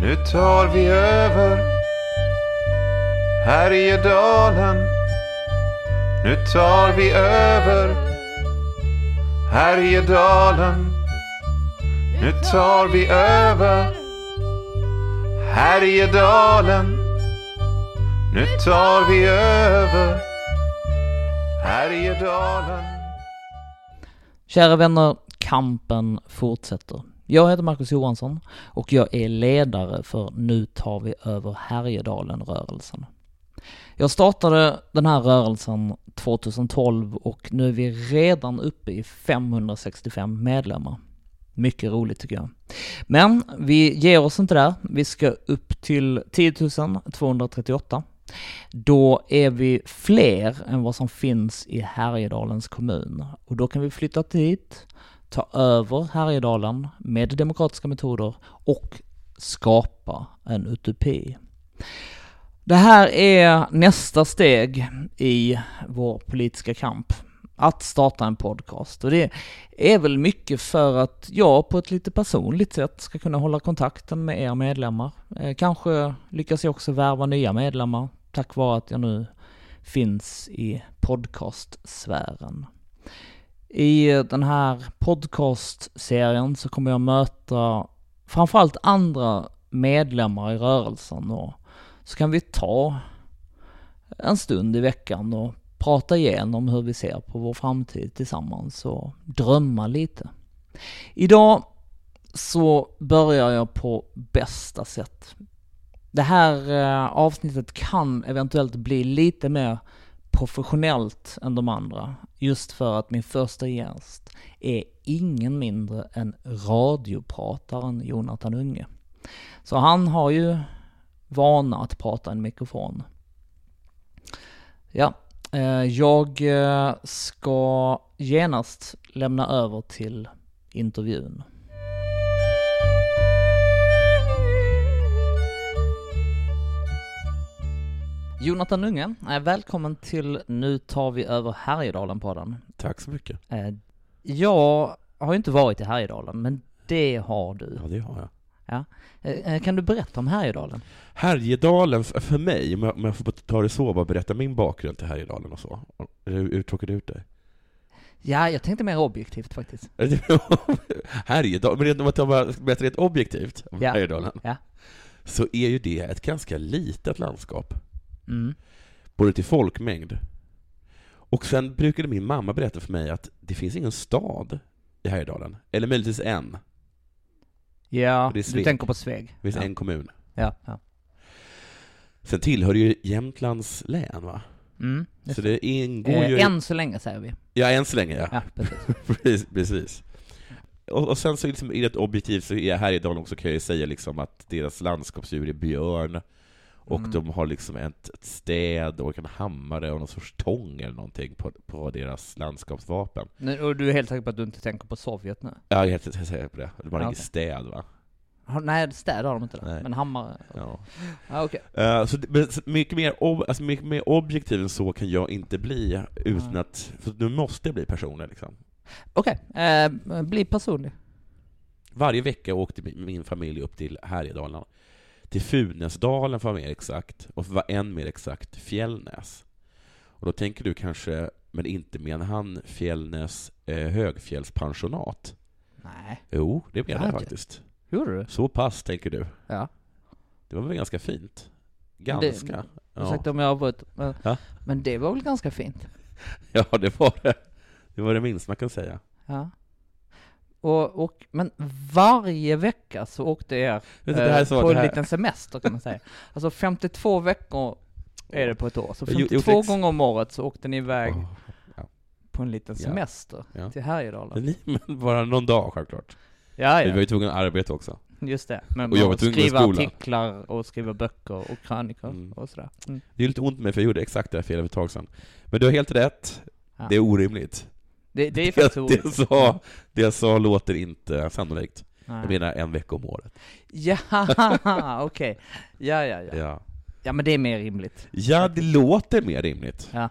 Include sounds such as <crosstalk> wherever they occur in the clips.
Nu tar vi över Härjedalen. Nu tar vi över Härjedalen. Nu tar vi över Härjedalen. Nu tar vi över Härjedalen. Kära vänner, kampen fortsätter. Jag heter Marcus Johansson och jag är ledare för Nu tar vi över Härjedalen-rörelsen. Jag startade den här rörelsen 2012 och nu är vi redan uppe i 565 medlemmar. Mycket roligt tycker jag. Men vi ger oss inte där. Vi ska upp till 10 238. Då är vi fler än vad som finns i Härjedalens kommun. Och då kan vi flytta dit, ta över Härjedalen med demokratiska metoder och skapa en utopi. Det här är nästa steg i vår politiska kamp. Att starta en podcast. Och det är väl mycket för att jag på ett lite personligt sätt ska kunna hålla kontakten med er medlemmar. Eh, kanske lyckas jag också värva nya medlemmar tack vare att jag nu finns i podcastsfären. I den här podcastserien så kommer jag möta framförallt andra medlemmar i rörelsen och så kan vi ta en stund i veckan och prata igenom hur vi ser på vår framtid tillsammans och drömma lite. Idag så börjar jag på bästa sätt. Det här eh, avsnittet kan eventuellt bli lite mer professionellt än de andra, just för att min första gäst är ingen mindre än radioprataren Jonathan Unge. Så han har ju vana att prata i en mikrofon. Ja, eh, jag eh, ska genast lämna över till intervjun. Jonathan Unge, eh, välkommen till Nu tar vi över Härjedalen-podden. Tack så mycket. Jag har ju inte varit i Härjedalen, men det har du. Ja, det har jag. Ja. Eh, Kan du berätta om Härjedalen? Härjedalen, för mig, om jag, om jag får ta det så, bara berätta min bakgrund till Härjedalen och så. Hur uttråkar det ut dig? Ja, jag tänkte mer objektivt faktiskt. <laughs> Härjedalen, men om jag berättar rent objektivt om Ja. Härjedalen, Ja. så är ju det ett ganska litet landskap. Mm. Både till folkmängd. Och sen brukade min mamma berätta för mig att det finns ingen stad i Härjedalen. Eller möjligtvis en. Ja, du tänker på Sveg. Det finns ja. en kommun. Ja, ja. Sen tillhör det ju Jämtlands län, va? Mm. Så det ingår ju... Eh, än så länge säger vi. Ja, än så länge, ja. Ja, precis. <laughs> Precis, precis. Och, och sen så liksom, i ett objektivt så är Härjedalen också kan jag ju säga liksom att deras landskapsdjur är björn, och Mm. de har liksom ett, ett städ och en hammare och någon sorts tång eller någonting på, på deras landskapsvapen. Nu, och du är helt säker på att du inte tänker på Sovjet nu? Ja, jag är helt säker på det. De har Ja, inget okej. städ, va? Nej, städer har de inte. Nej. Men hammare? Ja. Ja, okej. Eh, så, men så mycket, mer ob, alltså mycket mer objektiv än så kan jag inte bli, utan Nej. att... För nu måste jag bli personlig, liksom. Okej, eh, bli personlig. Varje vecka åkte min min familj upp till Härjedalen, till Funäsdalen för att vara mer exakt, och för att vara än mer exakt, Fjällnäs. Och då tänker du kanske, men inte menar han Fjällnäs eh, högfjällspensionat? Nej. Jo, det menar jag faktiskt. Gjorde du? Så pass, tänker du. Ja. Det var väl ganska fint? Ganska. Det- ja. Ursäkta om jag avbröt. Men, Ja. men det var väl ganska fint? <laughs> ja, det var det. Det var det minsta man kan säga. Ja. Och, och, men varje vecka så åkte jag eh, på en liten semester kan man säga. <laughs> Alltså 52 veckor är det på ett år. Så Jag har gjort 52 ex- gånger om året så åkte ni iväg Åh, på en liten Ja. semester Ja. till Härjedalen. <laughs> Men bara någon dag, självklart. Ja, Vi var ja, ju tvungna att arbeta också. just det. Men Och jag skriva artiklar och skriva böcker och krönikor Mm. och sådär. Mm. Det är lite ont med för jag gjorde exakt det här felet för ett tag sedan. Men du har helt rätt. Ja. Det är orimligt. Det, det är <laughs> faktiskt det, roligt. jag sa, det jag sa låter inte sannolikt. Jag Nej. menar en vecka om året. Ja, <laughs> okej. Ja, ja, ja. Ja. Ja, men det är mer rimligt. ja, det låter mer rimligt. Ja.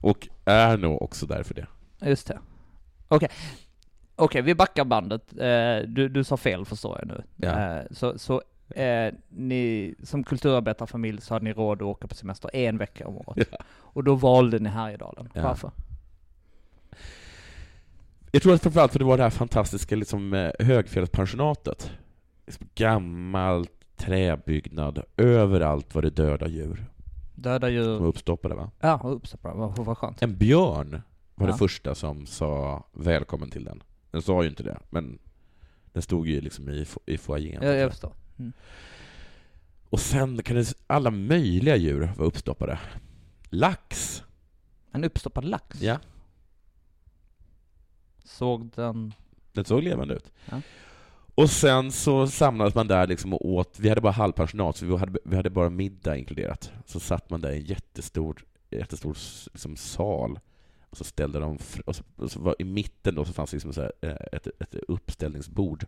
Och är nog också därför det. Just det. Okej. Okej, vi backar bandet. Eh, du, du sa fel förstår jag nu. Ja. Eh, så, så eh, ni, som kulturarbetarfamilj så hade ni råd att åka på semester en vecka om året. Ja. Och då valde ni Härjedalen. Ja. Varför? Jag tror att framförallt för det var det här fantastiska liksom, eh, högfjällspensionatet. Gammalt träbyggnad, överallt var det döda djur. Döda De var djur. uppstoppade va? Ja, uppstoppade. Vad, vad skönt. En björn var Ja. det första som sa välkommen till den. Den sa ju inte det, men den stod ju liksom i, i foajén. Jag, jag förstår. Och sen kan det, alla möjliga djur vara uppstoppade. Lax! En uppstoppad lax. Ja, Såg den... den såg levande ut. Ja. Och sen så samlades man där liksom och åt, vi hade bara halvpensionat, så vi hade, vi hade bara middag inkluderat. Så satt man där i en jättestor, jättestor liksom, sal, och så ställde de, och så, och så var, i mitten då så fanns det liksom så eh, ett, ett uppställningsbord.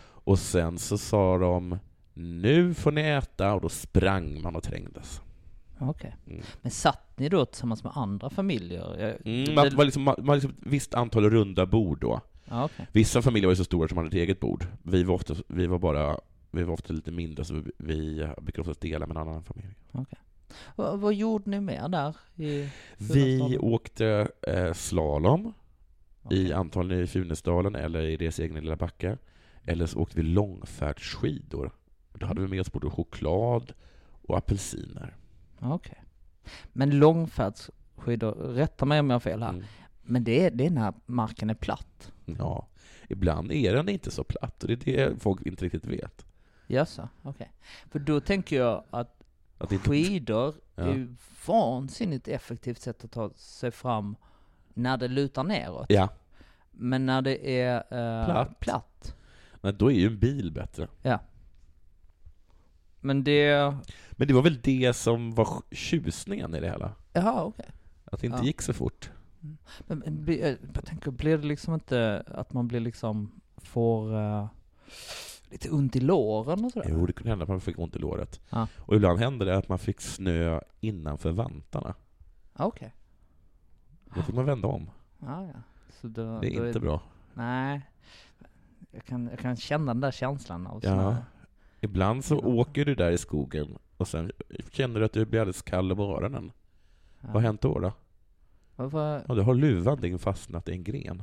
Och sen så sa de, nu får ni äta, och då sprang man och trängdes. Okej. Mm. Men satt ni då tillsammans med andra familjer? Mm, man, var liksom, man man liksom ett visst antal runda bord då. Okej. Vissa familjer var ju så stora som hade ett eget bord. Vi var ofta, vi var bara, vi var ofta lite mindre, så vi, vi brukade oftast dela med en annan familj. Vad, vad gjorde ni mer där? I Vi åkte eh, slalom Okej. i antagligen i Funäsdalen eller i deras egna lilla backe. Eller så åkte vi långfärdsskidor. Då hade vi med oss både choklad och apelsiner. Okej. Men långfärdsskidor, rätta mig om jag har fel här, Mm. men det är, det är när marken är platt? Ja, ibland är den inte så platt och det är det folk inte riktigt vet. Jaså, okej. För då tänker jag att Att skidor Ja. är ju vansinnigt effektivt sätt att ta sig fram när det lutar neråt. ja, Men när det är eh, Platt. platt. men då är ju en bil bättre. Men det, Men det var väl det som var tjusningen i det hela? jaha okej. Att det inte Ja. gick så fort. Men, men eh, jag tänker, blir det liksom inte att man blir liksom, får eh, lite ont i låren och sådär? Jo, det kunde hända att man fick ont i låret. Ja. Och ibland hände det att man fick snö innanför vantarna. Ja, Okej. Då fick man vända om. Ja, ja. Så då, Det är då inte bra. Nej. Jag kan, jag kan känna den där känslan av Ja. Ibland så Ja. åker du där i skogen och sen känner du att du blir alldeles kall om öronen. Ja. Vad har hänt då? då? Ja, då har luvan din fastnat i en gren.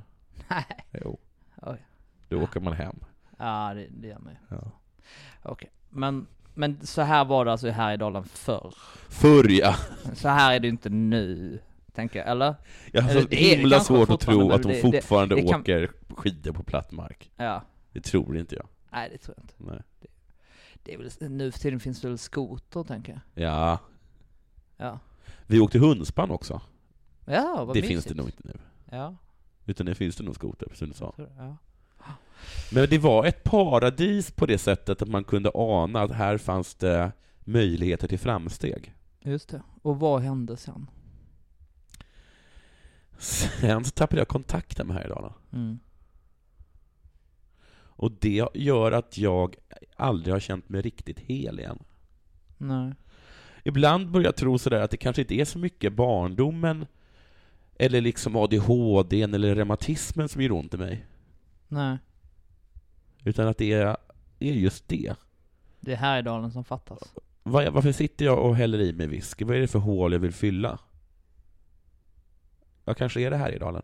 Nej. Jo. Oj. Då åker man hem. Ja, det, det gör man ju. Ja. Okej. Men, men så här var det alltså här i Dalarn förr. Förr ja! Så här är det inte nu, tänker jag. Eller? Jag har så det himla svårt att tro att de det- fortfarande det kan- åker skidor på platt mark. Ja. Det tror inte jag. Nej, det tror jag inte. Nej. Det är väl, nu för tiden finns det väl skoter, tänker jag. Ja, Ja. vi åkte hundspann också. Ja, vad det mysigt. finns det nog inte nu. Ja. Utan det finns det nog skoter, precis som du sa. jag tror det, Ja. Men det var ett paradis på det sättet att man kunde ana att här fanns det möjligheter till framsteg. Just det. Och vad hände sen? Sen så tappade jag kontakten med Härjedalen. Mm. Och det gör att jag aldrig har känt mig riktigt hel igen. Nej. Ibland börjar jag tro sådär att det kanske inte är så mycket barndomen eller liksom ADHD eller reumatismen som gör ont i mig. Nej. Utan att det är, är just det. Det är Härjedalen som fattas. Vad- Varför sitter jag och häller i mig whisky? Vad är det för hål jag vill fylla? Jag kanske är det här i dalen.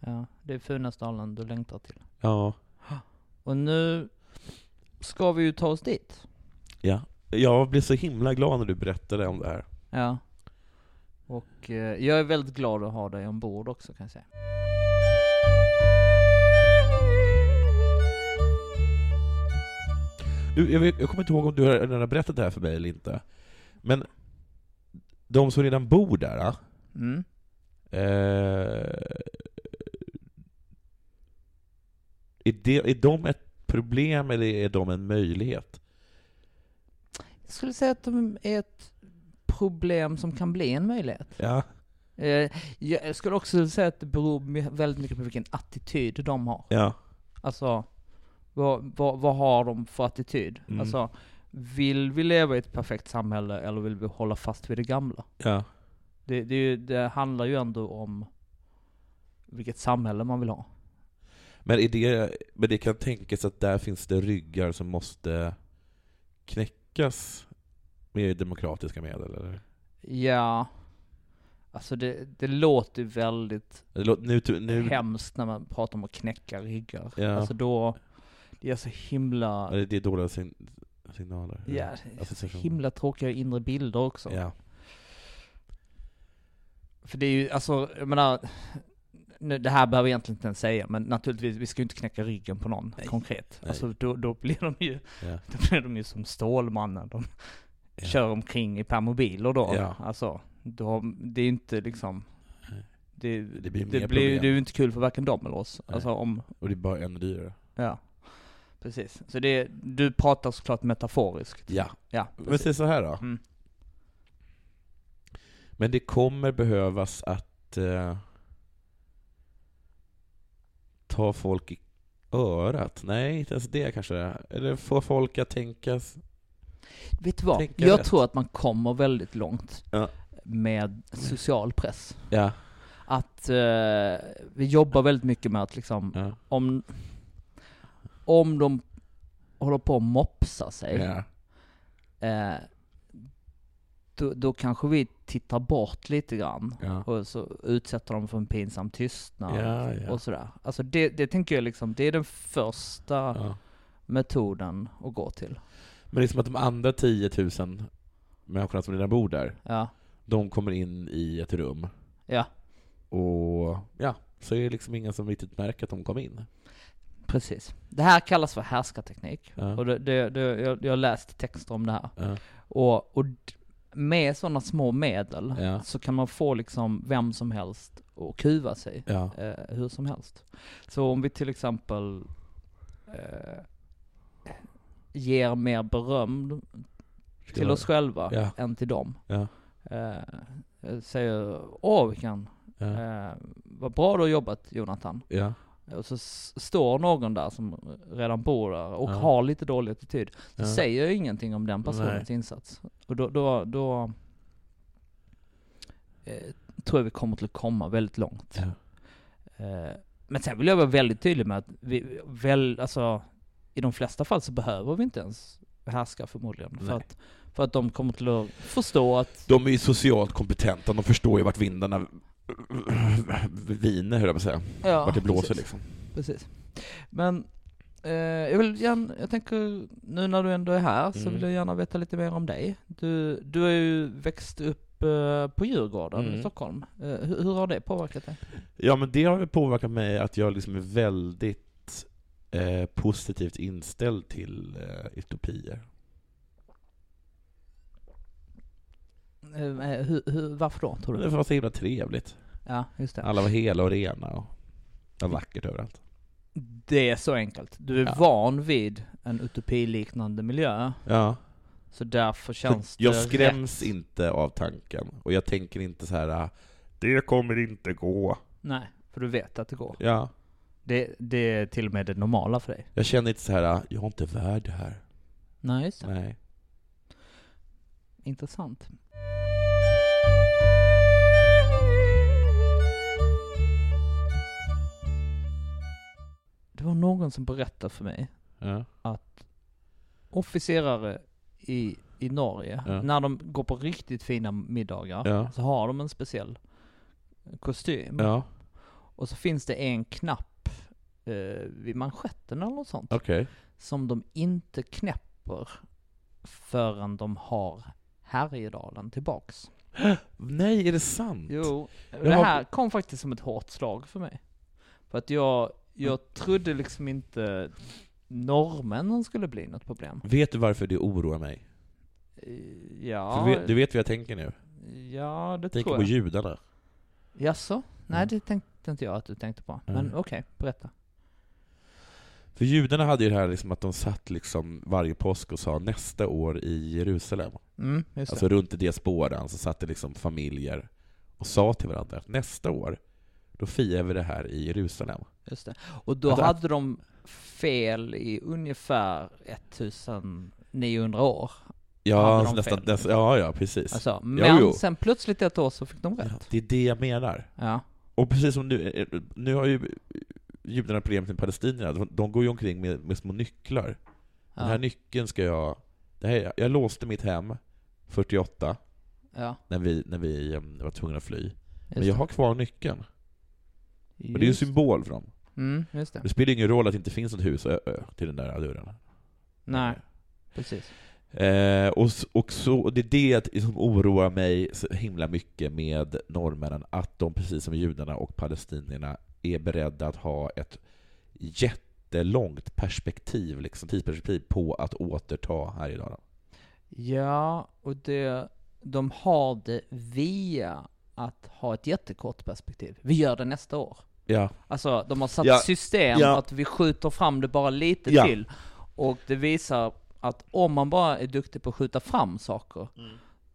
Ja, det är Funäsdalen du längtar till. Ja. Och nu ska vi ju ta oss dit. ja. Jag blev så himla glad när du berättade om det här. Ja. Och eh, jag är väldigt glad att ha dig ombord också kan jag säga. Du, jag, vet, jag kommer inte ihåg om du har redan har berättat det här för mig eller inte. Men de som redan bor där, Mm. eh, är, det, är de ett problem eller är de en möjlighet? Jag skulle säga att de är ett problem som kan bli en möjlighet. Ja. Eh, Jag skulle också säga att det beror väldigt mycket på vilken attityd de har. Ja. Alltså, vad, vad, vad har de för attityd? Mm. Alltså, vill vi leva i ett perfekt samhälle eller vill vi hålla fast vid det gamla? Ja. Det, det, det handlar ju ändå om vilket samhälle man vill ha. Men, är det, men det kan tänkas att där finns det ryggar som måste knäckas med demokratiska medel, eller? Ja, alltså det, det låter ju väldigt Det lå- Nu, nu, hemskt när man pratar om att knäcka ryggar. Ja. Alltså då, det är så himla, det är dåliga sin, signaler. ja, det är så himla tråkiga inre bilder också. Ja. För det är ju, alltså, jag menar, nu, det här behöver jag egentligen inte ens säga, men naturligtvis, vi ska ju inte knäcka ryggen på någon Nej. konkret. Nej. Alltså då, då blir de ju, Ja. <laughs> då blir de ju som Stålmannen. De Ja. kör omkring i permobiler då. Ja. Alltså, då, det är ju inte liksom, det, Det blir det, blir, det är ju inte kul för varken dem eller oss. Nej. Alltså om, Och det är bara ännu dyrare. ja. Precis. Så det, du pratar såklart metaforiskt. Ja. Ja, Men säg så här då. Mm. Men det kommer behövas att eh, ta folk i örat. Nej, inte ens det kanske. Eller få folk att tänka... Vet du vad? tänka Jag rätt. tror att man kommer väldigt långt Ja. med social press. Ja. Att eh, vi jobbar väldigt mycket med att liksom, Ja. om, om de håller på att mopsa sig, eh, då, då kanske vi tittar bort lite grann. Ja. Och så utsätter dem för en pinsam tystnad Ja, ja. och sådär. Alltså det, det tänker jag liksom, det är den första metoden att gå till. Men det är som att de andra 10 000 människorna som redan bor där, de kommer in i ett rum. ja, Och ja, så är det liksom ingen som riktigt märker att de kom in. precis. Det här kallas för härskarteknik. Och det, det, det, jag, jag har läst texter om det här. Och, och med sådana små medel Ja. så kan man få liksom vem som helst att kuva sig Ja. eh, hur som helst. Så om vi till exempel eh, ger mer beröm till oss själva Ja. än till dem. Ja. Eh, säger, åh vilken, Ja. eh, vad bra du har jobbat Jonathan. Och så står någon där som redan bor där och Ja. har lite dålig attityd. Så Ja. säger jag ingenting om den personens insats. Och då, då, då eh, tror jag vi kommer till att komma väldigt långt. Ja. Eh, men sen vill jag vara väldigt tydlig med att vi, väl, alltså, i de flesta fall så behöver vi inte ens härska förmodligen. För Nej. att, för att de kommer till att förstå att, De är ju socialt kompetenta, de förstår ju vart vindarna viner, höll jag på att säga. ja, Vart det blåser precis. liksom. Precis. Men eh, jag vill gärna, jag tänker nu när du ändå är här så Mm. vill jag gärna veta lite mer om dig. Du, du har ju växt upp eh, på Djurgården Mm. i Stockholm. Eh, hur, hur har det påverkat dig? Ja, men det har påverkat mig att jag liksom är väldigt eh, positivt inställd till eh, utopier. Eh, eh, hur, hur, varför då, tror Det du? var så himla trevligt. Ja, just det. Alla var hela och rena och det var vackert överallt. Det är så enkelt. Du är Ja. van vid en utopiliknande miljö, Ja. så därför Så känns jag det skräms rätt. inte av tanken. Och jag tänker inte så här. "Ah, det kommer inte gå. Nej, för du vet att det går. Ja. Det, det är till och med det normala för dig. Jag känner inte så här. "Ah, jag har inte värd det här. Nej, just det. Nej. Intressant. Det var någon som berättade för mig Ja. att officerare i, i Norge, Ja. när de går på riktigt fina middagar, Ja. så har de en speciell kostym. Och så finns det en knapp eh, vid manschetten eller något sånt, Okej. som de inte knäpper förrän de har Härjedalen tillbaks. <gasps> Nej, är det sant? Jo, Jag det har- här kom faktiskt som ett hårt slag för mig. För att jag, jag trodde liksom inte norrmännen skulle bli något problem. Vet du varför det oroar mig? Eh, Ja, vet, du vet vad jag tänker nu? ja det Jag tänker tror på jag. judarna. Jaså? Nej, Mm. det tänkte inte jag att du tänkte på. Men Nej. okej, berätta. För judarna hade ju det här liksom att de satt liksom varje påsk och sa nästa år i Jerusalem. Mm, Alltså det. runt i diasporan så satt det liksom familjer och sa till varandra att nästa år, då firar vi det här i Jerusalem. Just det. Och då Alltså, hade de fel i ungefär 1900 år. Ja, nästan, nästan, ja, ja, precis. Alltså, men jo. sen plötsligt ett år så fick de Ja, rätt. det är det jag menar. Ja. Och precis som nu, eh, nu har ju judarna har problemet med palestinierna, de, de går ju omkring med, med små nycklar. Den här Ja. nyckeln ska jag... Det här, jag låste mitt hem 48, Ja, när vi, när vi eh, var tvungna att fly. just Men jag har kvar nyckeln. Det. Och det är en Just- symbol för dem. Mm, just det. Det spelar ingen roll att det inte finns något hus till den där dörren. Nej, precis. Eh, och, och, så, och det är det som oroar mig så himla mycket med norrmännen, att de precis som judarna och palestinierna är beredda att ha ett jättelångt perspektiv, liksom tidsperspektiv, på att återta Härjedalen. Ja, och det, de har det via att ha ett jättekort perspektiv. Vi gör det nästa år. Ja, Alltså, de har satt Ja, system ja. att vi skjuter fram det bara lite Ja. till. Och det visar att om man bara är duktig på att skjuta fram saker,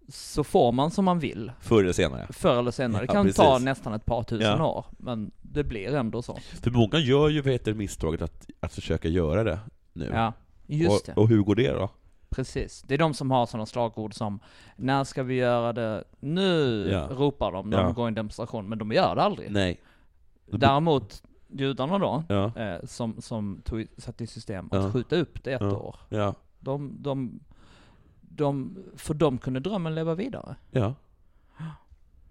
så får man som man vill. förr eller senare. Förr eller senare. Det Ja, kan ta precis. nästan ett par tusen Ja. år, men det blir ändå så. För många gör ju vad heter, det, misstaget att, att försöka göra det nu. Ja, just och, det. och hur går det då? Precis. Det är de som har sådana slagord som När ska vi göra det? Nu! Ja. ropar de när Ja. de går i en demonstration, men de gör det aldrig. Nej. Däremot, judarna då, Ja, eh, som, som tog, satte i system att Ja. skjuta upp det ett Ja. år. ja, De, de, de, för de kunde drömmen leva vidare. ja.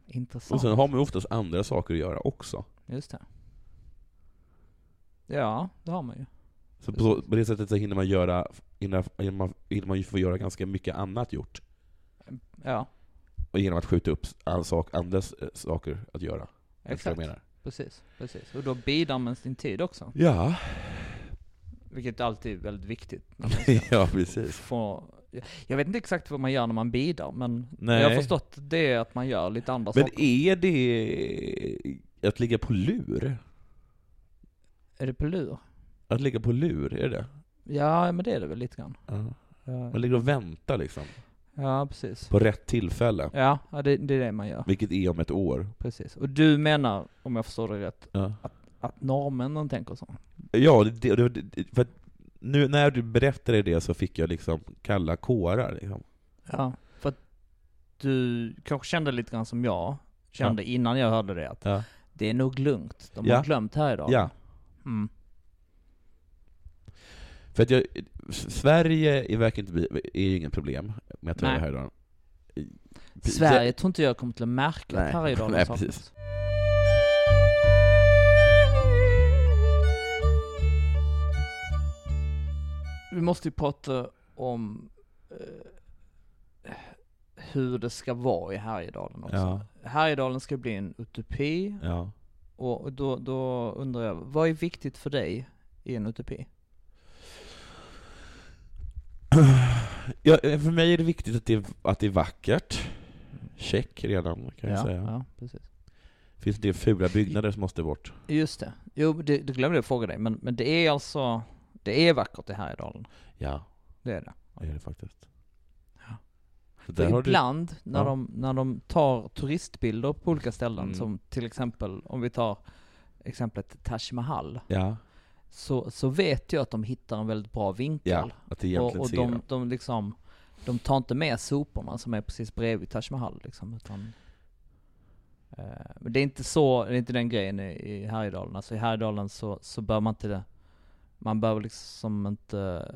Intressant. Och sen har man ju oftast andra saker att göra också. Just det. Ja, det har man ju. Så på, på det sättet så hinner man göra, hinner, hinner, man, hinner man ju få göra ganska mycket annat gjort. Ja, Och genom att skjuta upp all sak, andra eh, saker att göra. Exakt. Jag menar. Precis, precis. Och då bidar man sin tid också. Ja, Vilket alltid är väldigt viktigt. <laughs> ja precis. få, jag vet inte exakt vad man gör när man bidar, men Nej. jag har förstått det att man gör lite andra Men saker. är det att ligga på lur? Är det på lur? Att ligga på lur, är det? Ja, men det är det väl lite grann. Ja. Ja, Man ligger och väntar liksom, ja precis. på rätt tillfälle. Ja, ja det, det är det man gör. Vilket är om ett år. Precis. Och du menar, om jag förstår det rätt, Ja, att norrmännen tänker så? ja det, det, det, för att nu när du berättade det så fick jag liksom kalla kårar. Liksom. Ja. För att du kanske kände lite grann som jag kände innan jag hörde det, att Ja. det är nog lugnt. De Ja. har glömt här idag. ja. Mm. För att jag, Sverige är verkar inte bli, är ju inget problem med att här idag. Sverige tror inte jag kommer till att märka att Härjedalen <laughs> saknas. Vi måste ju prata om eh, hur det ska vara i Härjedalen också. Ja. Härjedalen ska bli en utopi, Ja. och då, då undrar jag, vad är viktigt för dig i en utopi? Ja, för mig är det viktigt att det, är- att det är vackert. Check redan, kan jag ja, säga. ja, precis. Det finns del fula byggnader som måste bort. Just det. Jo, det, det glömde jag fråga dig, men, men det är alltså, det är vackert i Härjedalen. Ja, Det är det. det är det faktiskt. Ja. För har du, ibland när, Ja. de, när de tar turistbilder på olika ställen, Mm. som till exempel, om vi tar exemplet Taj Mahal, ja, så, så vet jag att de hittar en väldigt bra vinkel. ja, att det och egentligen och ser de, de, liksom, de tar inte med soporna som är precis bredvid Taj Mahal liksom, utan eh, men det är inte så, det är inte den grejen i, i Härjedalen. Alltså i Härjedalen så, så bör man inte, man behöver liksom inte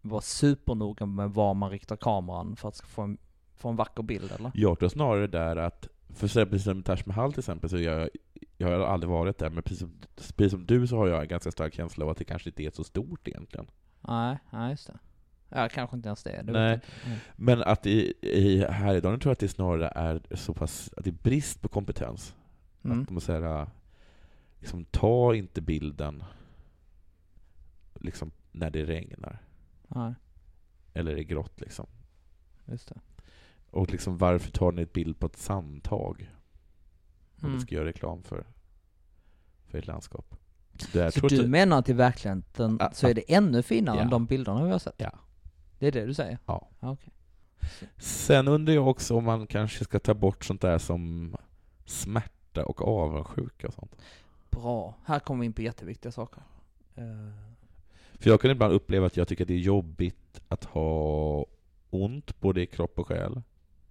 vara supernoga med var man riktar kameran för att få en, få en vacker bild eller? Jag tror snarare där att, för exempel som Taj Mahal till exempel, så jag, jag har aldrig varit där, men precis som, precis som du så har jag en ganska stark känsla av att det kanske inte är så stort egentligen. Nej, nej just det. Ja, kanske inte ens det. det Nej. inte. Men att i, i Härjedalen tror jag att det snarare är så pass, att det är brist på kompetens. Mm. Att de säger, liksom, ta inte bilden liksom, när det regnar, Nej, eller är grått liksom. just det. Och liksom, varför tar ni ett bild på ett sandtag? Om Mm. ni ska göra reklam för, för ett landskap. Så, Så du menar att i verkligheten Ja, så är det ännu finare ja. än de bilderna vi har sett? Ja. Det är det du säger? Ja. okej. Sen undrar jag också om man kanske ska ta bort sånt där som smärta och avundsjuka och sånt. Bra. Här kommer vi in på jätteviktiga saker. Eh, För jag kan ibland uppleva att jag tycker att det är jobbigt att ha ont både i kropp och själ.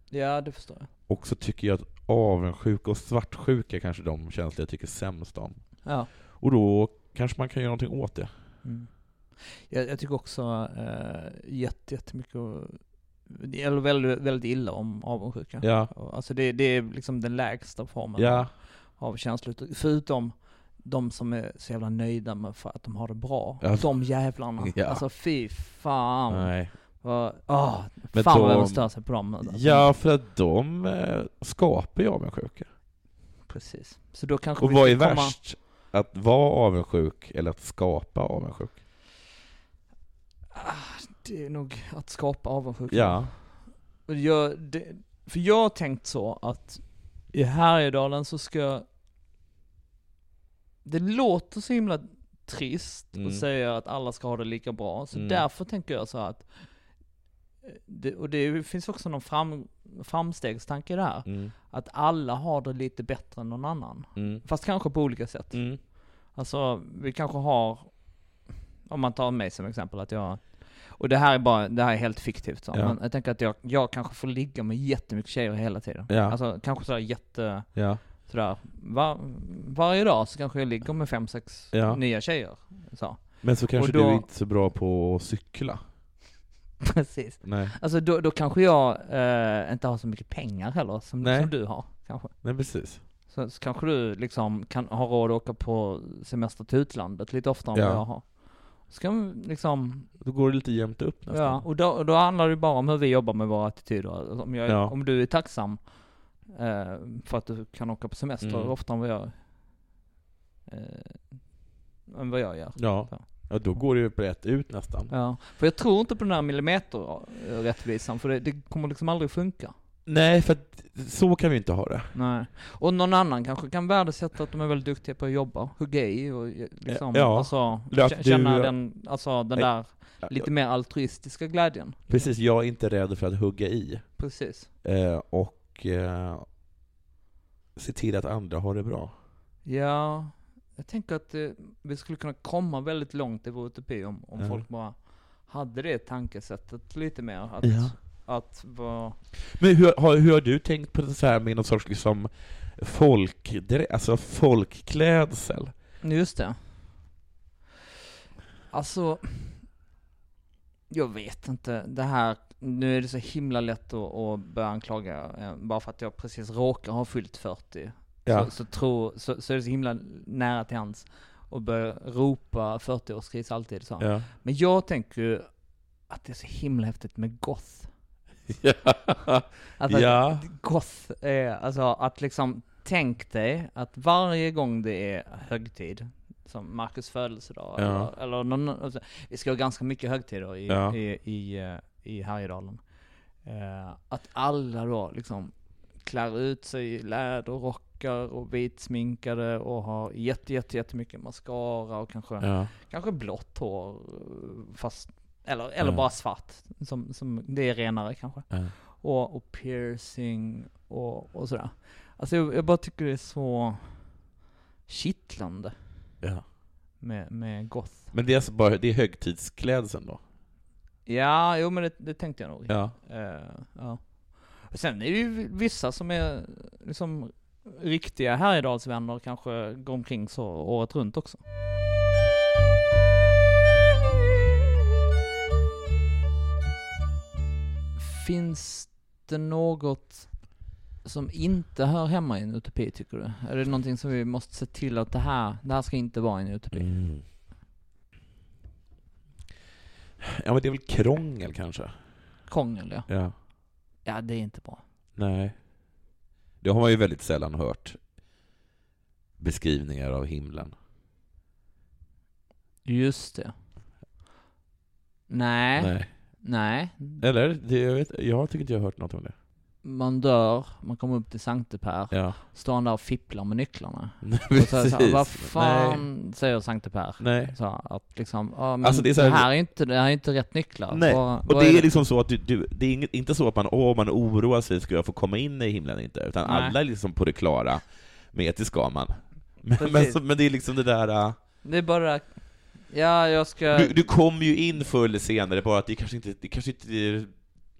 Ja, det förstår jag. Och så tycker jag att avundsjuka och svartsjuka är kanske de känslor jag tycker sämst om. Ja, Och då kanske man kan göra någonting åt det. Mm. Jag, jag tycker också eh, jätte, jättemycket, eller väldigt, väldigt illa om avundsjuka. Ja. Alltså det, det är liksom den lägsta formen Ja, av känslor. Förutom de som är så jävla nöjda med för att de har det bra. Ja. De jävlarna. Ja. Alltså fy fan. nej. Åh, Men fan vad jag stör sig på dem. Alltså. Ja, för att de eh, skapar ju avundsjuka. Precis. Så då kanske Och vi vad är komma- värst? Att vara avundsjuk eller att skapa avundsjuk? Ah, Det är nog att skapa avundsjuka. Ja. Och jag, det, för jag har tänkt så att i Härjedalen så ska det låter så himla trist Mm. att säga att alla ska ha det lika bra, så Mm. därför tänker jag så att det, och det finns också någon fram, framstegstanke där, Mm. att alla har det lite bättre än någon annan. Mm. Fast kanske på olika sätt. Mm. Alltså, vi kanske har, om man tar mig som exempel, att jag, och det här är bara, det här är helt fiktivt så, Ja. men jag tänker att jag, jag kanske får ligga med jättemycket tjejer hela tiden. Ja. Alltså kanske sådär jätte, Ja. sådär, var, varje dag så kanske jag ligger med fem, sex Ja. nya tjejer. Så. Men så kanske då- du är inte är så bra på att cykla. <laughs> Precis. Nej. Alltså då, då kanske jag eh, inte har så mycket pengar heller, som, Nej. som du har, kanske. Nej, precis. Så, så kanske du liksom kan ha råd att åka på semester till utlandet lite oftare än Ja. vad jag har. Ska man liksom Då går det lite jämnt upp nästan. Ja, och då, då handlar det bara om hur vi jobbar med våra attityder. Alltså Om, jag, Ja. om du är tacksam eh, för att du kan åka på semester Mm. oftare än vad jag, eh, än vad jag gör. Ja. Ja. då går det ju rätt ut nästan. Ja, för jag tror inte på den här millimeterrättvisan, för det, det kommer liksom aldrig funka. Nej, för att så kan vi inte ha det. Nej. Och någon annan kanske kan värdesätta att de är väldigt duktiga på att jobba, hugga i och eh, liksom, Ja. alltså, känna du- den, alltså den Nej. där lite mer altruistiska glädjen. Precis, jag är inte rädd för att hugga i. Precis. Eh, och eh, se till att andra har det bra. Ja, jag tänker att eh, vi skulle kunna komma väldigt långt i vår utopi om, om Ja. folk bara hade det tankesättet lite mer. Att, Ja. att vara... Men hur, har, hur har du tänkt på det så här med någon sorts liksom folk, alltså folkklädsel? Just det. Alltså, jag vet inte. Det här, nu är det så himla lätt att, att börja anklaga, eh, bara för att jag precis råkar ha fyllt 40. Ja. Så, så, tror, så, så är det så himla nära till hands att börja ropa 40-årskris alltid så. Ja. Men jag tänker ju att det är så himla häftigt med goth. <laughs> ja. Alltså, Ja. goth är, alltså att liksom, tänk dig att varje gång det är högtid, som Marcus födelsedag, Ja. eller, eller någon, alltså, vi ska ha ganska mycket högtider i, Ja. i, i, eh, i Härjedalen. Eh, att alla då liksom klär ut sig i läderrockar och vitsminkade och har jätte, jätte, jättemycket mascara och kanske ja. Kanske blått hår, fast, eller, eller Ja. bara svart. Som, som, det är renare kanske. ja. Och, och piercing och, och sådär. Alltså jag, jag bara tycker det är så kittlande ja. med, med goth. Men det är alltså bara, det är högtidsklädseln då? Ja, jo men det, det tänkte jag nog. Ja. Eh, ja. Sen är det ju vissa som är liksom riktiga Härjedalsvänner kanske går omkring så året runt också. Finns det något som inte hör hemma i en utopi tycker du? Är det någonting som vi måste se till att det här, det här ska inte vara en utopi? Mm. Ja men det är väl krångel kanske? Krångel ja. Ja. Ja det är inte bra. Nej. Det har man ju väldigt sällan hört beskrivningar av himlen. Just det. Nej. Nej. Nej. Eller? Det, jag, vet, jag tycker inte jag har hört något om det. Man dör, man kommer upp till Sankte Per, Ja. står han där och fipplar med nycklarna. <laughs> Nej, Och så, så, vad fan säger Sankte Per? Nej. Nej. Så att liksom, ja men Alltså, det är så det, här- här är inte, det här är inte rätt nycklar. Nej, Vad- och det är liksom så att du, du, det är inte så att man, åh, man oroar sig, ska jag få komma in i himlen inte? Utan Nej. alla är liksom på det klara med att det ska man. <laughs> Men, men, så, men det är liksom det där, äh, Det är bara det ja jag ska, du, du kommer ju in förr eller senare, bara att det kanske inte, det kanske inte,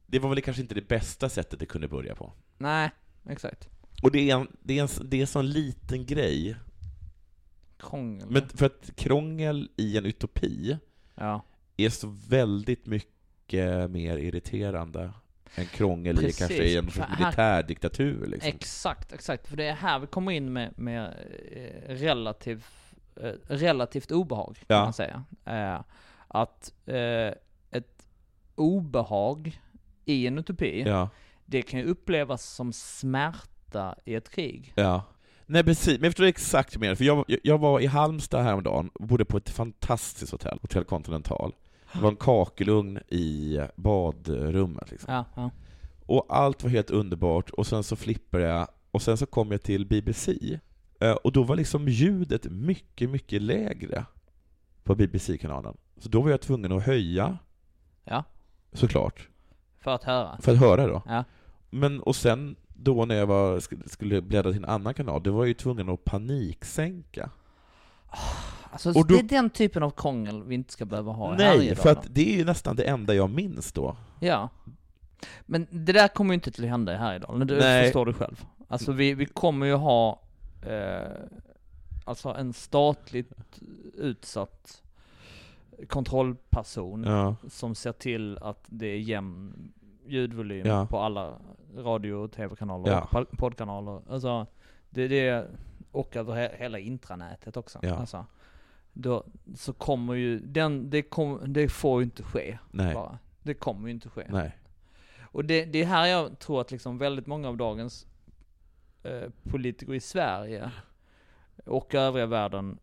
det var väl kanske inte det bästa sättet det kunde börja på. nej, exakt. Och det är en, det är en, det är en sån liten grej. krångel. Men för att krångel i en utopi ja. är så väldigt mycket mer irriterande än krångel i Precis. kanske i en För här- militärdiktatur liksom. Exakt, exakt. För det är här vi kommer in med, med eh, relativ, eh, relativt obehag, kan Ja. man säga. Eh, att ett obehag i en utopi, Ja, det kan ju upplevas som smärta i ett krig. ja. Nej precis, men jag förstår exakt menar, för jag, jag- var i Halmstad häromdagen och bodde på ett fantastiskt hotell, Hotell Continental. Det var en kakelugn i badrummet liksom. Ja, ja. Och allt var helt underbart, och sen så flippade jag, och sen så kom jag till BBC, eh, och då var liksom ljudet mycket, mycket lägre på BBC-kanalen. Så då var jag tvungen att höja, ja. såklart, För att höra. för att höra då. Ja. Men, och sen då när jag var, sk- skulle bläddra till en annan kanal, då var jag ju tvungen att paniksänka. Alltså, Och då- det är den typen av krångel vi inte ska behöva ha Nej, Härjedalen. för att det är ju nästan det enda jag minns då. Ja. Men det där kommer ju inte till att hända i Härjedalen, det Nej. förstår du själv. Alltså vi, vi kommer ju ha, eh, alltså en statligt utsatt kontrollperson Ja, som ser till att det är jämn ljudvolym Ja. på alla radio och tv-kanaler Ja. och pod- poddkanaler. Alltså, det det, och över he, hela intranätet också. Ja. Alltså, då, så kommer ju, den, det, kom, det får ju inte ske nej, bara. Det kommer ju inte ske. nej. Och det, det är här jag tror att liksom väldigt många av dagens eh, politiker i Sverige och övriga världen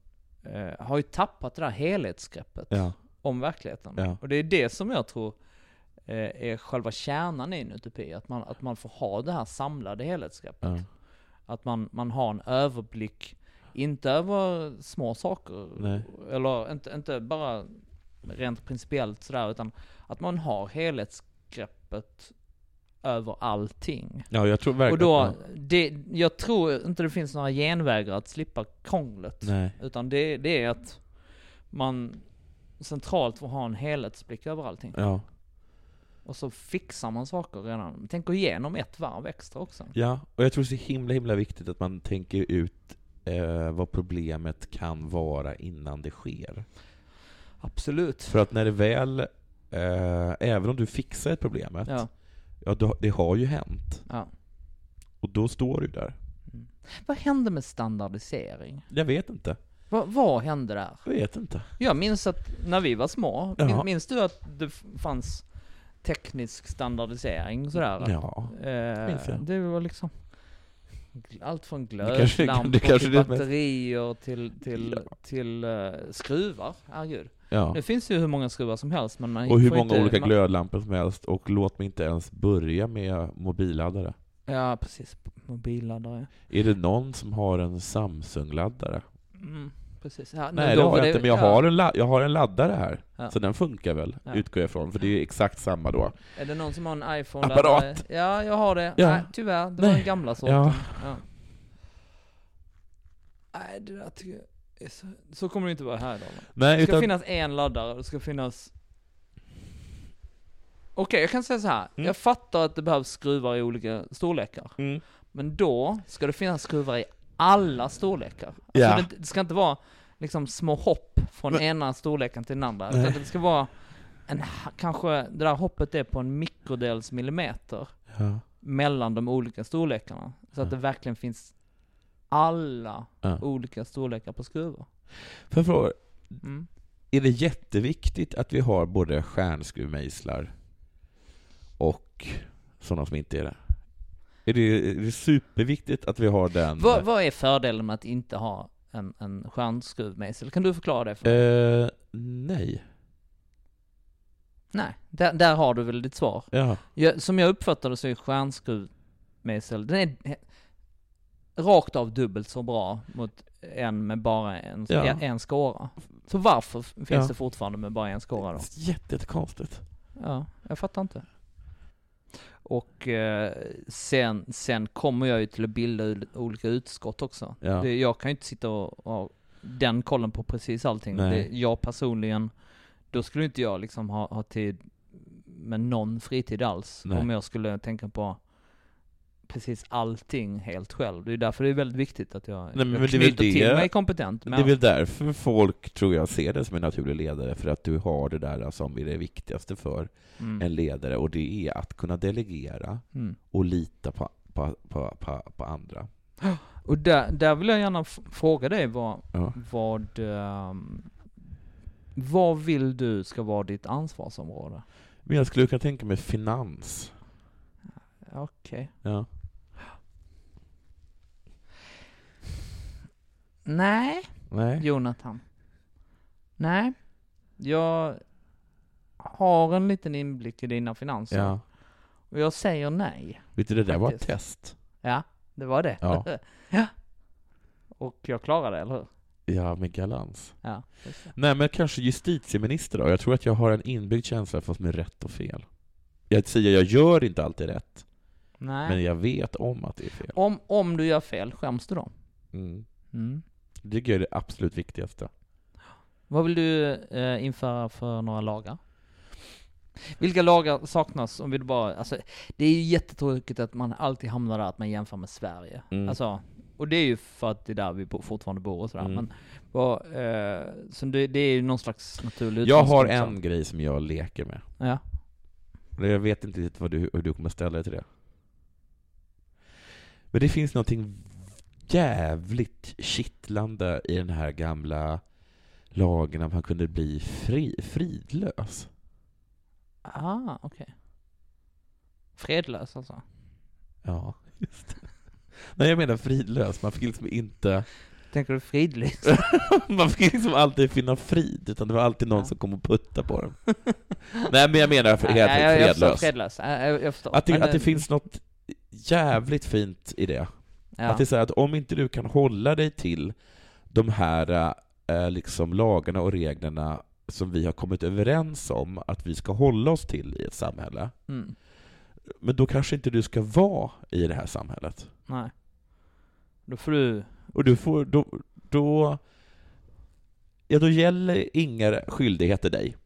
eh, har ju tappat det där helhetsgreppet Ja, om verkligheten. Ja. Och det är det som jag tror eh, är själva kärnan i en utopi, att man, att man får ha det här samlade helhetsgreppet. ja, Att man, man har en överblick, inte över små saker, Nej. eller inte, inte bara rent principiellt sådär, utan att man har helhetsgreppet över allting. ja jag tror verkligen... Och då, det, jag tror inte det finns några genvägar att slippa krånglet. Nej, Utan det, det är att man centralt får ha en helhetsblick över allting. ja. Och så fixar man saker redan. Tänk igenom ett varv extra också. Ja, och jag tror det är så himla, himla viktigt att man tänker ut eh, vad problemet kan vara innan det sker. Absolut. För att när det väl, eh, även om du fixar ett problemet, Ja. Ja, det har ju hänt. ja. Och då står du där. Vad hände med standardisering? Jag vet inte. Vad, vad hände där? Jag vet inte. Jag minns att när vi var små, Jaha. min, minns du att det fanns teknisk standardisering sådär? Ja, Eh, minns jag. det var liksom allt från glödlampor till batterier till, till, Ja. till eh, skruvar. Herregud. Ja. Nu finns det ju hur många skruvar som helst men man Och hur får många inte, olika man, glödlampor som helst. Och låt mig inte ens börja med mobilladdare. Ja precis, mobilladdare. Är det någon som har en Samsung-laddare? Mm, precis. Ja, Nej, det har jag inte, men jag, ja. har en la- jag har en laddare här. Ja. Så den funkar väl, utgår jag ifrån, för det är exakt samma då. Är det någon som har en Apparat. iPhone-laddare? Ja, jag har det. Nej, tyvärr, det var Nej. den gamla sorten. Nej, det där tycker jag så, så kommer det inte vara här idag. Nej, Det ska utan... finnas en laddare, det ska finnas... Okej, jag kan säga så här. Mm. Jag fattar att det behövs skruvar i olika storlekar. Mm. Men då ska det finnas skruvar i alla storlekar. Alltså Ja. det, det ska inte vara liksom små hopp från Men- ena storleken till den andra. Utan det ska vara en, kanske, det där hoppet är på en mikrodels millimeter Ja. mellan de olika storlekarna. Så att Ja. det verkligen finns alla Ja. olika storlekar på skruvar. Jag fråga, Mm. är det jätteviktigt att vi har både stjärnskruvmejslar och sådana som inte är det? Är det, är det superviktigt att vi har den? Vad, vad är fördelen med att inte ha en, en stjärnskruvmejsel? Kan du förklara det för mig? Eh, nej. Nej, där, där har du väl ditt svar. Ja. Jag, som jag uppfattar det så är stjärnskruvmejsel, den är rakt av dubbelt så bra mot en med bara en, Ja. en, en skåra. Så varför finns Ja. det fortfarande med bara en skåra då? Jätte, jättekonstigt. Ja, jag fattar inte. Och eh, sen, sen kommer jag ju till att bilda olika utskott också. Ja. Det, jag kan ju inte sitta och ha den kollen på precis allting. Det, jag personligen, då skulle inte jag liksom ha, ha tid med någon fritid alls. Nej. Om jag skulle tänka på precis allting helt själv. Det är därför det är väldigt viktigt att jag, men jag det knyter till det- mig kompetent. Det är väl därför folk, tror jag, ser det som en naturlig ledare, för att du har det där som är det viktigaste för mm. en ledare, och det är att kunna delegera Mm. och lita på, på, på, på, på andra. <gasps> Och där, där vill jag gärna fråga dig vad, Ja. vad, ehm, vad vill du ska vara ditt ansvarsområde? Men jag skulle kunna tänka mig finans. Okej. Ja. Nej, Nej. Jonathan. Nej. Jag har en liten inblick i dina finanser. Ja. Och jag säger nej. Vet du, det där var ett test. Ja, det var det. Ja. <laughs> ja. Och jag klarade det, eller hur? Ja, med galans. Ja. Nej, men kanske justitieminister då? Jag tror att jag har en inbyggd känsla för vad som är rätt och fel. Jag säger, jag gör inte alltid rätt, Nej. men jag vet om att det är fel. Om, om du gör fel, skäms du då? Mm. Mm. Det tycker jag är det absolut viktigaste. Vad vill du eh, införa för några lagar? Vilka lagar saknas om vi bara, alltså det är ju jättetråkigt att man alltid hamnar där att man jämför med Sverige. Mm. Alltså, och det är ju för att det är där vi fortfarande bor och sådär. Mm. Men, vad, eh, så det, det är ju någon slags naturlig Jag har en grej som jag leker med. Ja. Och Jag vet inte riktigt vad du, hur du kommer ställa dig till det. Men det finns någonting jävligt kittlande i den här gamla lagen att man kunde bli fri, fridlös. Ah, okej. Fredlös alltså. Ja, <laughs> just det. Nej, jag menar fridlös. Man fick liksom inte... Tänker du fridlyst? <laughs> Man fick liksom alltid finna frid, utan det var alltid någon Ja. som kom och puttade på den. Nej, men jag menar helt Nej, enkelt jag, jag fredlös. fredlös. Ja, Jag, jag förstår. Att det, Men, att det finns något jävligt fint i det. Ja. Att det är så här att om inte du kan hålla dig till de här eh, liksom lagarna och reglerna som vi har kommit överens om att vi ska hålla oss till i ett samhälle, Mm. men då kanske inte du ska vara i det här samhället. Nej. Då får du... Och du får, då, då, ja då gäller inga skyldigheter dig.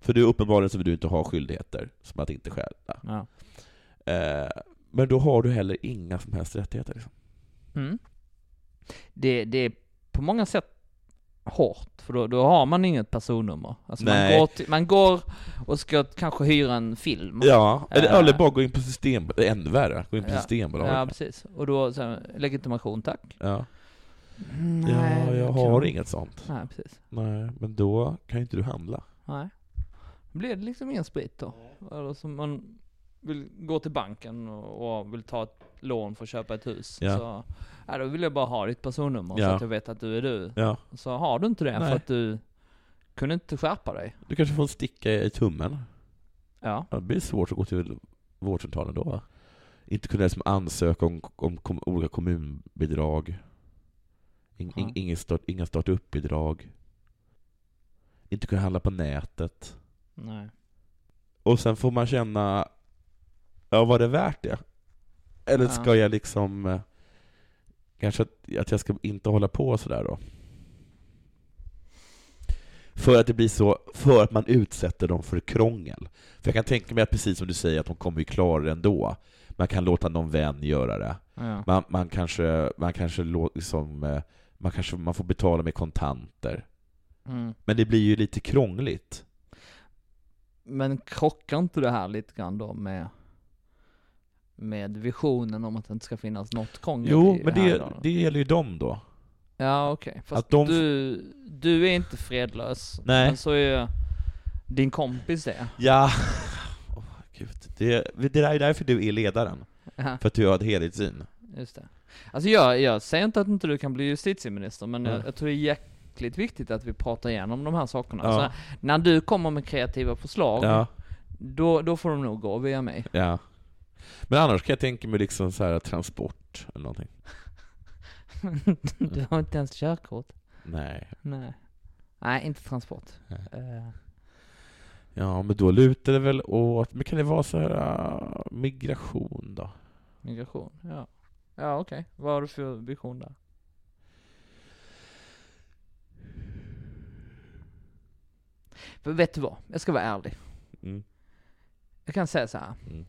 För du uppenbarligen så vill du inte ha skyldigheter, som att inte stjäla. Ja. Eh, men då har du heller inga som helst rättigheter. Liksom. Mm. Det, det är på många sätt hårt, för då, då har man inget personnummer. Alltså man går, till, man går och ska kanske hyra en film. Ja, eller, Eh. eller bara gå in på system, ännu värre, gå in på Ja. Systembolaget. Ja, precis. Och då, så, här, legitimation tack. Ja. Nej, ja, jag har inget sånt. Nej, precis. Nej, men då kan inte du handla. Nej. Då blir det liksom ingen sprit då. Eller som man vill gå till banken och, och vill ta ett lån för att köpa ett hus. Ja. Så, ja, då vill jag bara ha ditt personnummer så Ja. att jag vet att du är du. Ja, Så har du inte det Nej. för att du kunde inte skärpa dig. du kanske får en sticka i tummen. Ja. Det blir svårt att gå till vårdcentralen då va? Inte kunna liksom ansöka om, om kom, olika kommunbidrag. In, in, start, inga startup-bidrag. Inte kunna handla på nätet. Nej. Och sen får man känna, ja var det värt det? Eller Ja. ska jag liksom, eh, kanske att, att jag ska inte hålla på sådär då? För att det blir så, för att man utsätter dem för krångel. För jag kan tänka mig att precis som du säger, att de kommer ju klara det ändå. Man kan låta någon vän göra det. Ja. Man, man kanske, man kanske lå- liksom, eh, man kanske man får betala med kontanter. Mm. Men det blir ju lite krångligt. Men krockar inte det här lite grann då med med visionen om att det inte ska finnas något krångel Jo, i men här det, då? det gäller ju dem då. Ja okej, fast Att de- du, du är inte fredlös. Nej. Men så är din kompis det. Ja, <laughs> Åh, gud. Det, det är därför du är ledaren. Ja, För att du har ett helhetssyn. just det. Alltså jag, jag säger inte att inte du kan bli justitieminister, men Ja. jag, jag tror det är jäkligt viktigt att vi pratar igenom de här sakerna. Ja. Så när du kommer med kreativa förslag, Ja, då, då får de nog gå via mig. ja. Men annars kan jag tänka mig liksom så här transport eller någonting. <laughs> du har inte ens körkort. Nej. Nej. Nej, inte transport. Nej. Eh, Ja, men då lutar det väl åt, men kan det vara så här uh, migration då? migration, ja. Ja okej, vad har du för vision där? För vet du vad? Jag ska vara ärlig. Mm. Jag kan säga så här. Mm.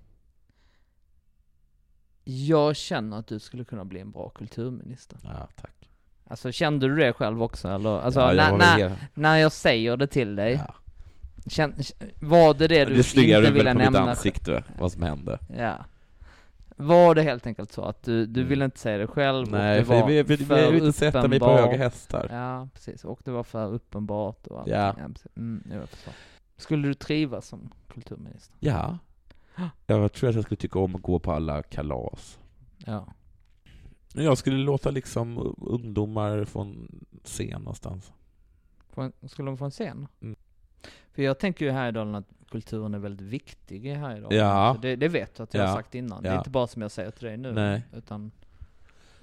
Jag känner att du skulle kunna bli en bra kulturminister. Ja, tack. Alltså kände du det själv också eller? Alltså ja, jag när, när, när jag säger det till dig, ja. känn, var det det du Det inte ville på mitt nämna? ansikte, vad som hände. Ja. Var det helt enkelt så att du, du Mm. ville inte säga det själv Nej, det för var jag vill, vill, för vill inte sätta mig på höga hästar. Ja, precis. Och det var för uppenbart och allt. Ja. precis. Mm, jag. Skulle du trivas som kulturminister? Ja. Jag tror att jag skulle tycka om att gå på alla kalas. Ja. Men Jag skulle låta liksom ungdomar få en scen någonstans. Få skulle de få en scen? Mm. För jag tänker ju här i Dalen att kulturen är väldigt viktig i här idag. Ja. Det, det vet du att jag Ja. har sagt innan. Det är Ja. inte bara som jag säger till dig nu. Nej. Utan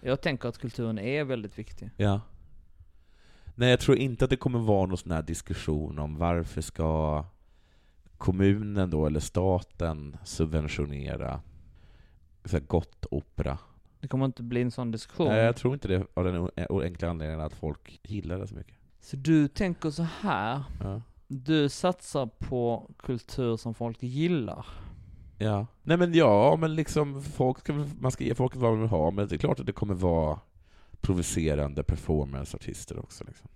jag tänker att kulturen är väldigt viktig. Ja. Nej, jag tror inte att det kommer vara någon sån här diskussion om varför ska kommunen då, eller staten, subventionera så här gott opera. Det kommer inte bli en sån diskussion. Nej, jag tror inte det av den enkla anledningen att folk gillar det så mycket. Så du tänker så här. Ja. Du satsar på kultur som folk gillar. Ja. Nej men ja, men liksom folk ska, man ska ge folk vad de vill ha, men det är klart att det kommer vara provocerande performanceartister också liksom.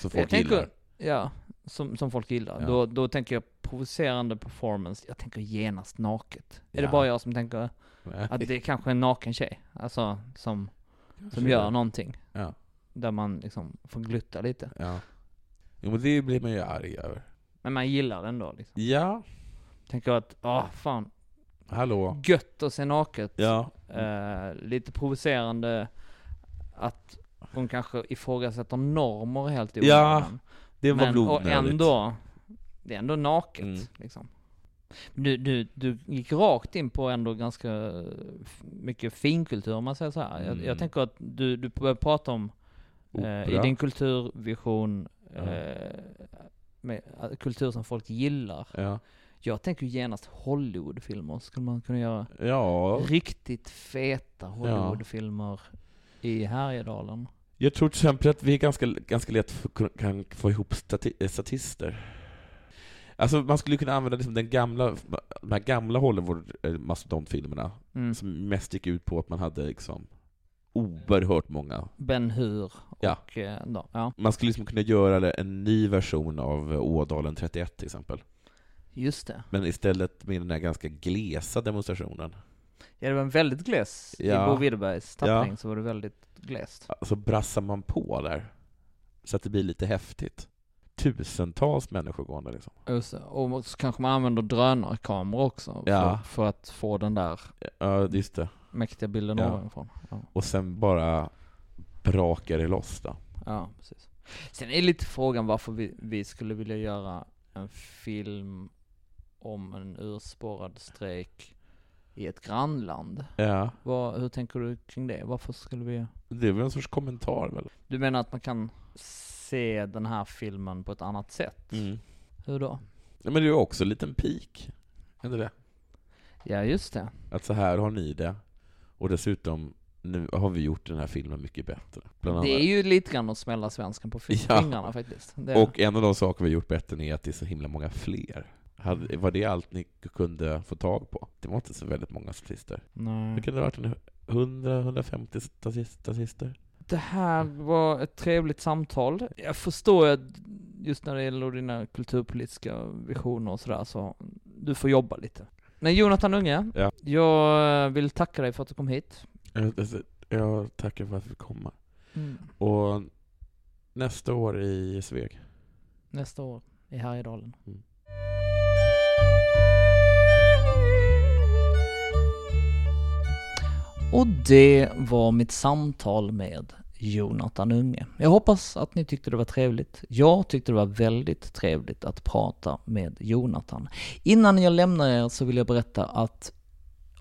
Som folk jag tänker, gillar. ja, som, som folk gillar. Ja. Då, då tänker jag provocerande performance, jag tänker genast naket. Är det Ja. bara jag som tänker Nej. att det är kanske en naken tjej? Alltså, som, som gör någonting. Ja. Där man liksom får glutta lite. Ja. Jo men det blir man ju arg över. Men man gillar det ändå liksom. Ja, Tänker att, ah fan, hallå. gött att se naket. Ja. Eh, lite provocerande att hon kanske ifrågasätter normer helt i Ja, onödan. Det var Men, väl och onödigt. ändå, det är ändå naket Mm. liksom. Du, du, du gick rakt in på ändå ganska f- mycket finkultur om man säger så här. Jag, Mm. jag tänker att du, du börjar prata om, eh, i din kulturvision, Ja. eh, med, eh, kultur som folk gillar. Ja. Jag tänker genast Hollywoodfilmer, skulle man kunna göra ja, riktigt feta Hollywoodfilmer i Härjedalen. Jag tror till exempel att vi är ganska, ganska lätt kan få ihop eh, statister. Alltså man skulle kunna använda liksom den gamla, de här gamla Hollywood-mastodontfilmerna, Mm. som mest gick ut på att man hade liksom oerhört många. Ben Hur och, Ja. eh, då, ja. Man skulle liksom kunna göra en ny version av Ådalen 31 till exempel. Just det. Men istället med den här ganska glesa demonstrationen. Ja, det var en väldigt gles. Ja. I Bo Widerbergs tappning Ja. så var det väldigt glest. Så brassar man på där. Så att det blir lite häftigt. Tusentals människor gående liksom. Just det. Och så kanske man använder drönarkameror också Ja. för, för att få den där Ja, just det. mäktiga bilden Ja. ovanifrån. Ja. Och sen bara brakar det loss då. ja, precis. Sen är lite frågan varför vi, vi skulle vilja göra en film om en urspårad strejk i ett grannland. Ja, Vad, hur tänker du kring det? Varför skulle vi... det är väl en sorts kommentar väl? Du menar att man kan se den här filmen på ett annat sätt? Mm. Hur då? Ja, men det är ju också en liten pik. Är det det? Ja, just det. Att så här har ni det. Och dessutom, nu har vi gjort den här filmen mycket bättre. Bland Det är ju lite grann att smälla svensken på fi- Ja. fingrarna faktiskt. Det, Och en av de saker vi har gjort bättre är att det är så himla många fler. Hade, var det allt ni kunde få tag på? Det var inte så väldigt många statister. Nej. Det kunde ha varit en 100-150 statist- statister. Det här var ett trevligt samtal. Jag förstår att just när det gäller dina kulturpolitiska visioner och sådär, så du får jobba lite. Men Jonathan Unge, Ja. jag vill tacka dig för att du kom hit. Jag, jag tackar för att vi fick komma. Och nästa år i Sveg. Nästa år i Härjedalen. Mm. Och det var mitt samtal med Jonathan Unge. Jag hoppas att ni tyckte det var trevligt. Jag tyckte det var väldigt trevligt att prata med Jonathan. Innan jag lämnar er så vill jag berätta att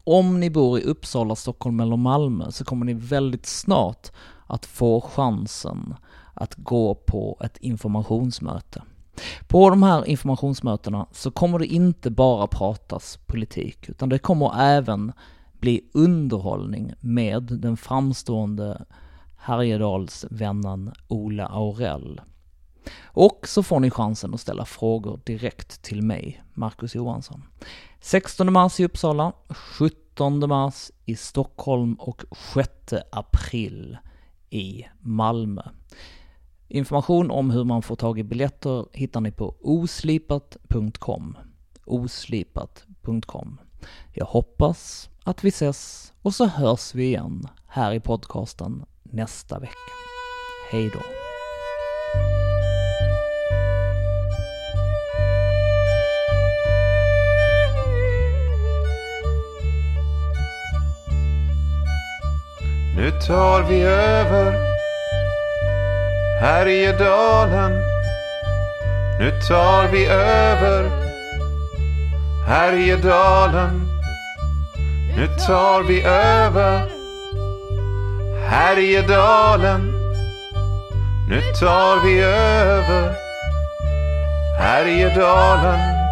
om ni bor i Uppsala, Stockholm eller Malmö så kommer ni väldigt snart att få chansen att gå på ett informationsmöte. På de här informationsmötena så kommer det inte bara pratas politik, utan det kommer även bli underhållning med den framstående Härjedalsvännen Ola Aurell. Och så får ni chansen att ställa frågor direkt till mig, Marcus Johansson. 16 mars i Uppsala, 17 mars i Stockholm och 6 april i Malmö. Information om hur man får tag i biljetter hittar ni på oslipat.com. Oslipat.com. Jag hoppas att vi ses och så hörs vi igen här i podcasten nästa vecka. Hej då. Nu tar vi över Härjedalen Nu tar vi över Härjedalen nu tar vi över Härjedalen. Nu tar vi över Härjedalen.